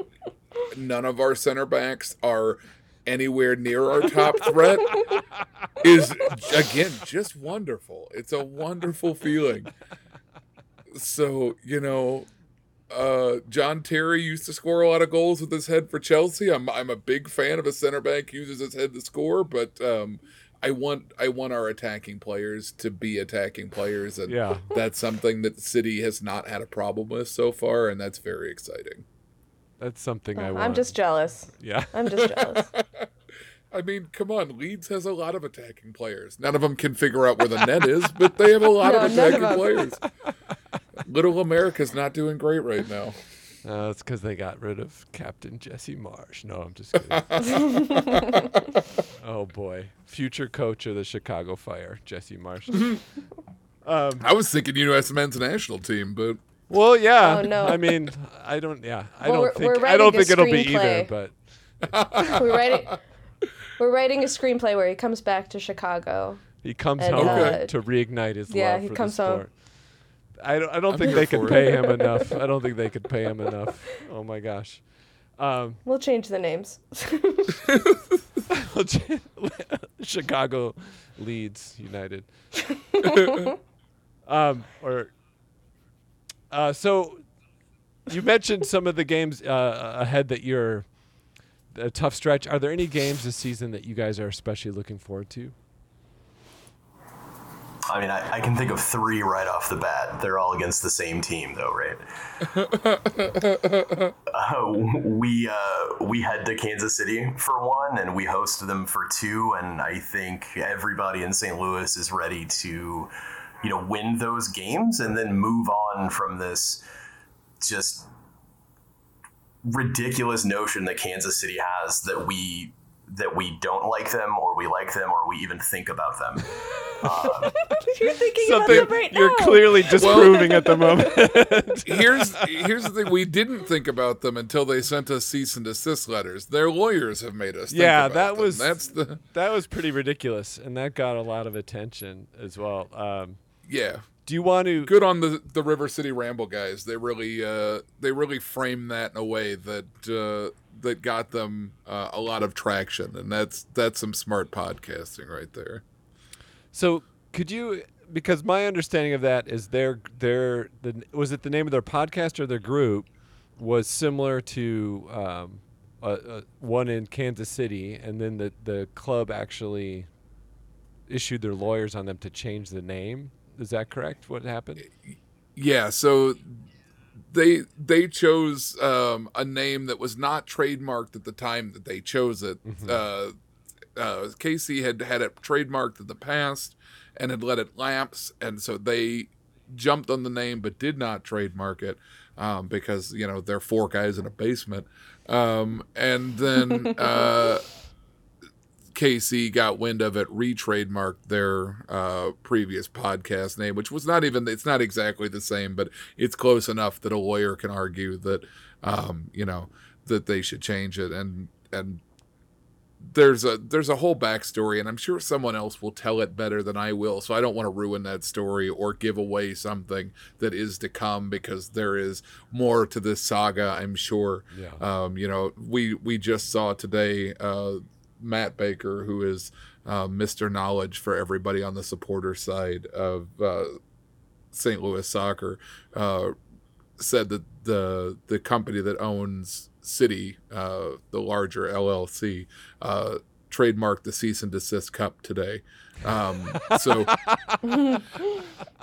none of our center backs are anywhere near our top threat is again just wonderful. It's a wonderful feeling. So, you know, uh, John Terry used to score a lot of goals with his head for Chelsea. I'm I'm a big fan of a center back who uses his head to score, but um, I want I want our attacking players to be attacking players, and Yeah. that's something that City has not had a problem with so far, and that's very exciting. That's something I want. I'm just jealous. yeah. I'm just jealous. I mean, come on. Leeds has a lot of attacking players. None of them can figure out where the net is, but they have a lot No, of none of attacking players. Little America's not doing great right now. Uh, it's because they got rid of Captain Jesse Marsch. No, I'm just kidding. oh boy, future coach of the Chicago Fire, Jesse Marsch. um, I was thinking U.S. men's national team, but well, yeah. Oh, no. I mean, I don't. Yeah, I Well, don't we're- think. we're I don't think it'll be either. But we're writing we're writing a screenplay where he comes back to Chicago. he comes And, home uh, to reignite his yeah, love Yeah, he comes home. I don't. I don't I'm think they could pay him enough. I don't think they could pay him enough. Oh my gosh. Um, We'll change the names. Chicago Leeds United. um, or uh, so you mentioned some of the games uh, ahead that you're a tough stretch. Are there any games this season that you guys are especially looking forward to? I mean, I, I can think of three right off the bat. They're all against the same team, though, right? uh, we uh, we head to Kansas City for one, and we host them for two. And I think everybody in St. Louis is ready to, you know, win those games and then move on from this just ridiculous notion that Kansas City has that we that we don't like them or we like them or we even think about them. Uh, You're thinking Something about them right you're now. clearly disproving at the moment. here's here's the thing: we didn't think about them until they sent us cease and desist letters. Their lawyers have made us. Think Yeah, about that them. was- that's the that was pretty ridiculous, and that got a lot of attention as well. Um, yeah. do you want to? Good on the the River City Ramble guys. They really uh, they really framed that in a way that uh, that got them uh, a lot of traction, and that's that's some smart podcasting right there. So could you? Because my understanding of that is their their the was it the name of their podcast or their group was similar to um, a, a, one in Kansas City, and then the the club actually issued their lawyers on them to change the name. Is that correct? What happened? Yeah, so they they chose um, a name that was not trademarked at the time that they chose it. Uh, uh, KC had had it trademarked in the past and had let it lapse, and so they jumped on the name but did not trademark it um, because you know they're four guys in a basement. Um, and then uh, KC got wind of it, re-trademarked their uh, previous podcast name, which was not even, it's not exactly the same, but it's close enough that a lawyer can argue that, um, you know, that they should change it. And, and there's a, there's a whole backstory and I'm sure someone else will tell it better than I will. So I don't want to ruin that story or give away something that is to come because there is more to this saga, I'm sure. Yeah. Um, you know, we, we just saw today, uh, Matt Baker, who is uh, Mr. Knowledge for everybody on the supporter side of uh, St. Louis soccer, uh, said that the the company that owns City, uh, the larger LLC, uh, trademarked the cease and desist cup today. Um, so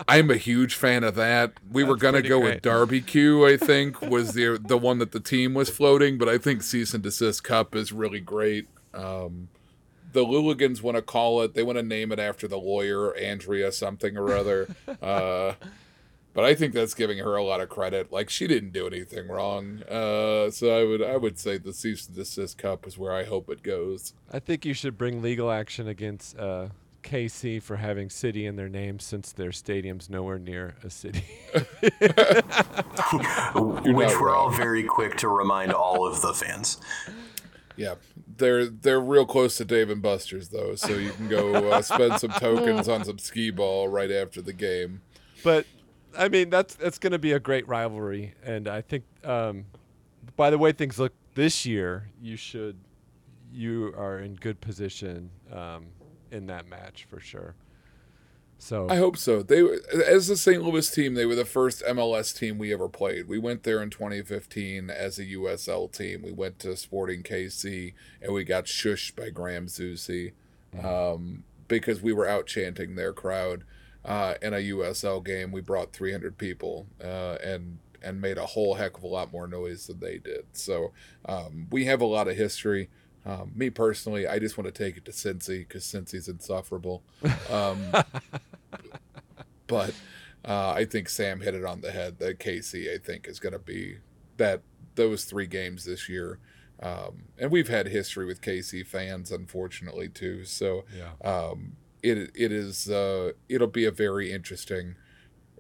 I'm a huge fan of that. We were gonna go great. with Derby Q, I think, was the the one that the team was floating, but I think cease and desist cup is really great. Um, the Louligans want to call it. They want to name it after the lawyer Andrea something or other. Uh, but I think that's giving her a lot of credit. Like she didn't do anything wrong. Uh, so I would I would say the cease and desist cup is where I hope it goes. I think you should bring legal action against uh, KC for having city in their name since their stadium's nowhere near a city. which we're all very quick to remind all of the fans. Yeah, they're they're real close to Dave and Buster's though, so you can go uh, spend some tokens on some skee ball right after the game. but I mean, that's that's going to be a great rivalry, and I think um, by the way things look this year, you should you are in good position um, in that match for sure. So I hope so. They were- as the St. Louis team, they were the first MLS team we ever played. We went there in 2015 as a USL team. We went to Sporting KC and we got shushed by Graham Zusi um, because we were out chanting their crowd uh, in a USL game. We brought 300 people uh, and and made a whole heck of a lot more noise than they did. So um, we have a lot of history. Um, me personally, I just want to take it to Cincy because Cincy's insufferable. Um, but uh, I think Sam hit it on the head. That KC, I think, is going to be that those three games this year. Um, and we've had history with KC fans, unfortunately, too. So Yeah. um, it it is uh, it'll be a very interesting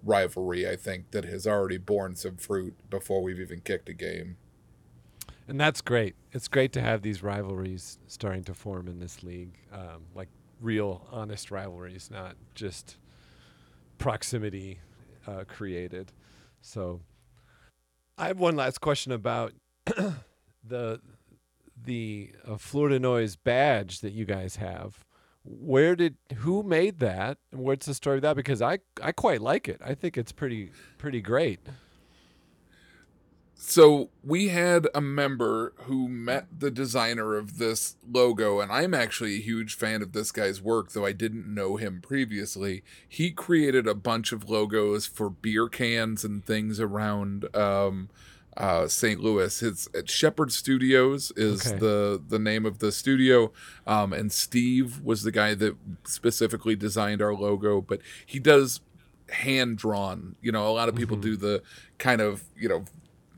rivalry. I think that has already borne some fruit before we've even kicked a game. And that's great. It's great to have these rivalries starting to form in this league, um, like real, honest rivalries, not just proximity uh, created. So, I have one last question about the the uh, Fleur de Noise badge that you guys have. Where did who made that, and what's the story of that? Because I I quite like it. I think it's pretty pretty great. So we had a member who met the designer of this logo, and I'm actually a huge fan of this guy's work, though I didn't know him previously. He created a bunch of logos for beer cans and things around um, uh, St. Louis. It's at Shepherd Studios is Okay. the the name of the studio, um, and Steve was the guy that specifically designed our logo. But he does hand drawn. You know, a lot of people Mhm. do the kind of you know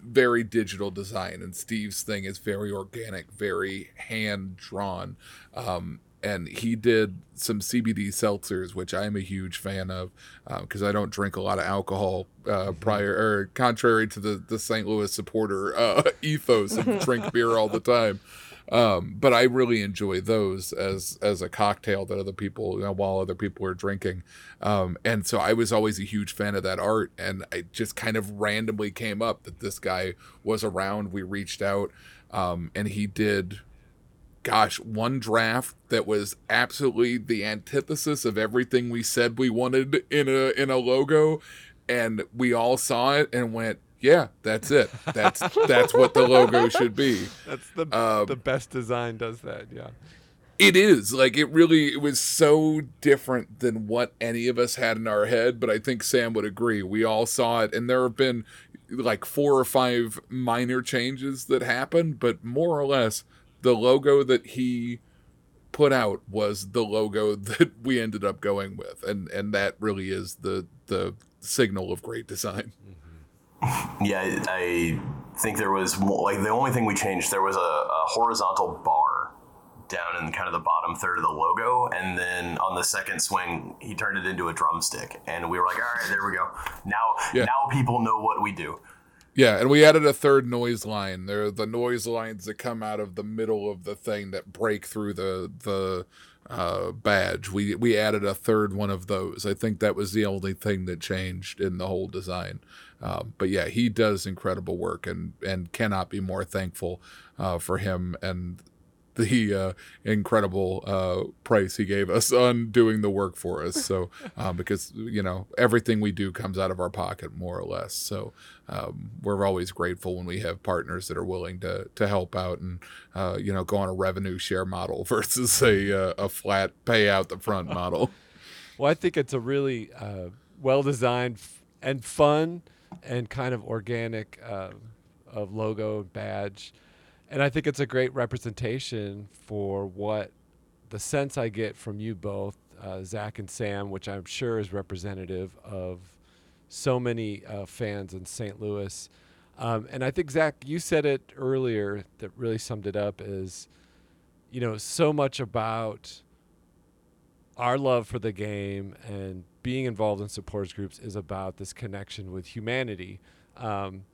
very digital design, and Steve's thing is very organic, very hand drawn. Um, and he did some CBD seltzers, which I'm a huge fan of because I don't drink a lot of alcohol. Uh, prior or contrary to the the St. Louis supporter uh, ethos of drink beer all the time. Um, but I really enjoy those as as a cocktail that other people, you know, while other people are drinking. Um, and so I was always a huge fan of that art, and I just kind of randomly came up that this guy was around. We reached out, um, and he did gosh, one draft that was absolutely the antithesis of everything we said we wanted in a in a logo, and we all saw it and went, "Yeah, that's it. That's that's what the logo should be." That's the Um, the best design does that. Yeah. It is like it really it was so different than what any of us had in our head, but I think Sam would agree. We all saw it, and there have been like four or five minor changes that happened, but more or less, the logo that he put out was the logo that we ended up going with, and and that really is the the signal of great design. Yeah, I think there was like the only thing we changed. There was a, a horizontal bar down in kind of the bottom third of the logo, and then on the second swing, he turned it into a drumstick, and we were like, "All right, there we go. Now, Yeah. now people know what we do." Yeah, and we added a third noise line. There are the noise lines that come out of the middle of the thing that break through the the uh, badge. We we added a third one of those. I think that was the only thing that changed in the whole design. Um, but yeah, he does incredible work, and and cannot be more thankful uh, for him and the uh, incredible uh, price he gave us on doing the work for us. So um, because you know everything we do comes out of our pocket more or less. So um, we're always grateful when we have partners that are willing to to help out and uh, you know go on a revenue share model versus a uh, a flat pay out the front model. Well, I think it's a really uh, well designed and fun and kind of organic uh, of logo badge, and I think it's a great representation for what the sense I get from you both, uh, Zach and Sam, which I'm sure is representative of so many uh, fans in St. Louis. Um, and I think Zach, you said it earlier that really summed it up is, you know, so much about our love for the game and being involved in supporters groups is about this connection with humanity. Um,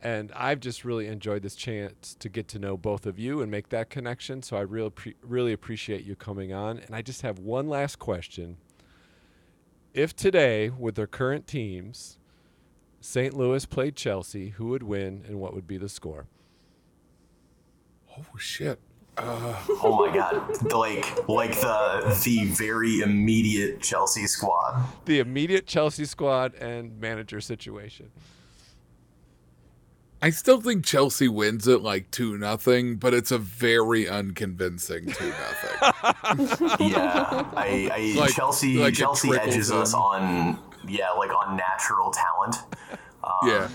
and I've just really enjoyed this chance to get to know both of you and make that connection. So I really, pre- really appreciate you coming on. And I just have one last question. If today, with their current teams, St. Louis played Chelsea, who would win and what would be the score? oh shit! Uh, Oh my god! like like the the very immediate Chelsea squad. The immediate Chelsea squad and manager situation. I still think Chelsea wins it like two nothing, but it's a very unconvincing two nothing. Yeah, I, I Like- Chelsea like Chelsea trickles edges us on yeah like on natural talent. Um, yeah,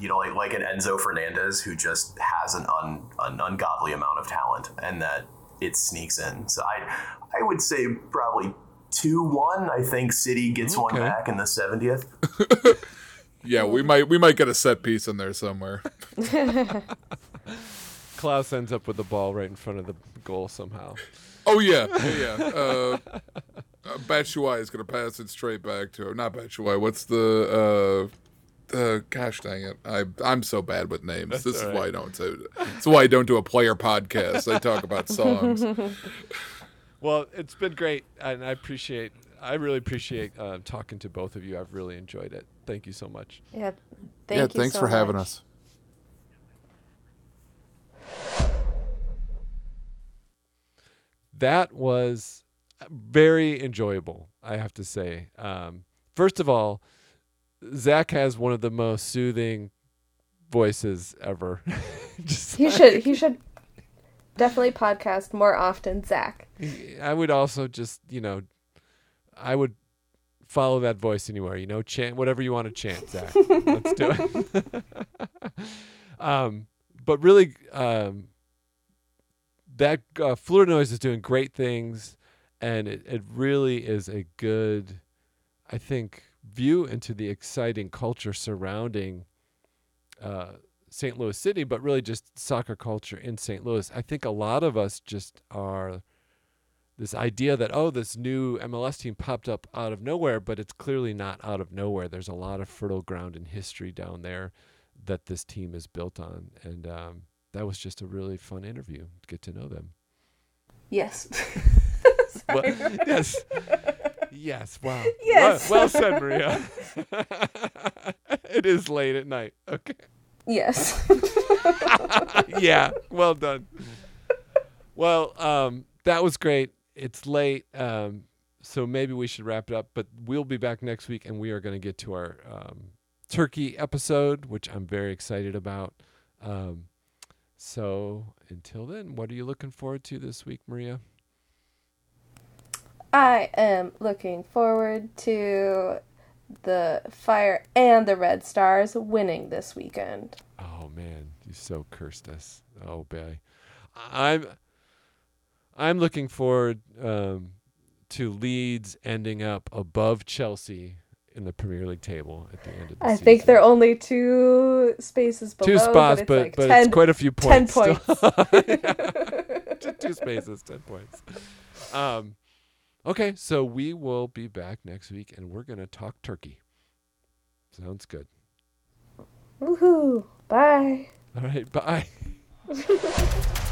you know, like like an Enzo Fernandez who just has an un, an ungodly amount of talent, and that it sneaks in. So I I would say probably two one. I think City gets one back in the seventieth. Yeah, we might we might get a set piece in there somewhere. Klauss ends up with the ball right in front of the goal somehow. Oh yeah, yeah. yeah. Uh, uh, Batshuayi is gonna pass it straight back to him. Not Batshuayi. What's the? Uh, uh, gosh dang it! I I'm so bad with names. That's this is all why I don't do. That's why I don't do a player podcast. I talk about songs. Well, it's been great, and I appreciate. I really appreciate uh, talking to both of you. I've really enjoyed it. Thank you so much. Yeah. Thank yeah, you thanks so for having us. That was very enjoyable. I have to say. Um, first of all, Zach has one of the most soothing voices ever. He like- should he should definitely podcast more often, Zach. I would also just, you know, I would follow that voice anywhere. You know, chant whatever you want to chant, Zach. Let's do it. um, but really, um, that uh, Fleur de Noise is doing great things, and it, it really is a good, I think, view into the exciting culture surrounding uh, St. Louis City, but really just soccer culture in St. Louis. I think a lot of us just are this idea that oh this new MLS team popped up out of nowhere but it's clearly not out of nowhere there's a lot of fertile ground in history down there that this team is built on and um, that was just a really fun interview to get to know them Yes. well, yes yes wow Yes. well, well said maria it is late at night okay yes. yeah, well done. Well, um, that was great. It's late, um, so maybe we should wrap it up. But we'll be back next week, and we are going to get to our um, turkey episode, which I'm very excited about. Um, so until then, what are you looking forward to this week, Maria? I am looking forward to the Fire and the Red Stars winning this weekend. Oh man, you so cursed us. Oh boy, I'm I'm looking forward um, to Leeds ending up above Chelsea in the Premier League table at the end of the season. I season. think they're only two spaces below. two spots, but it's, but, but 10, it's quite a few points. still. points. Two spaces, ten points. Um, okay, so we will be back next week, and we're gonna talk turkey. Sounds good. Woohoo! Bye. All right, bye.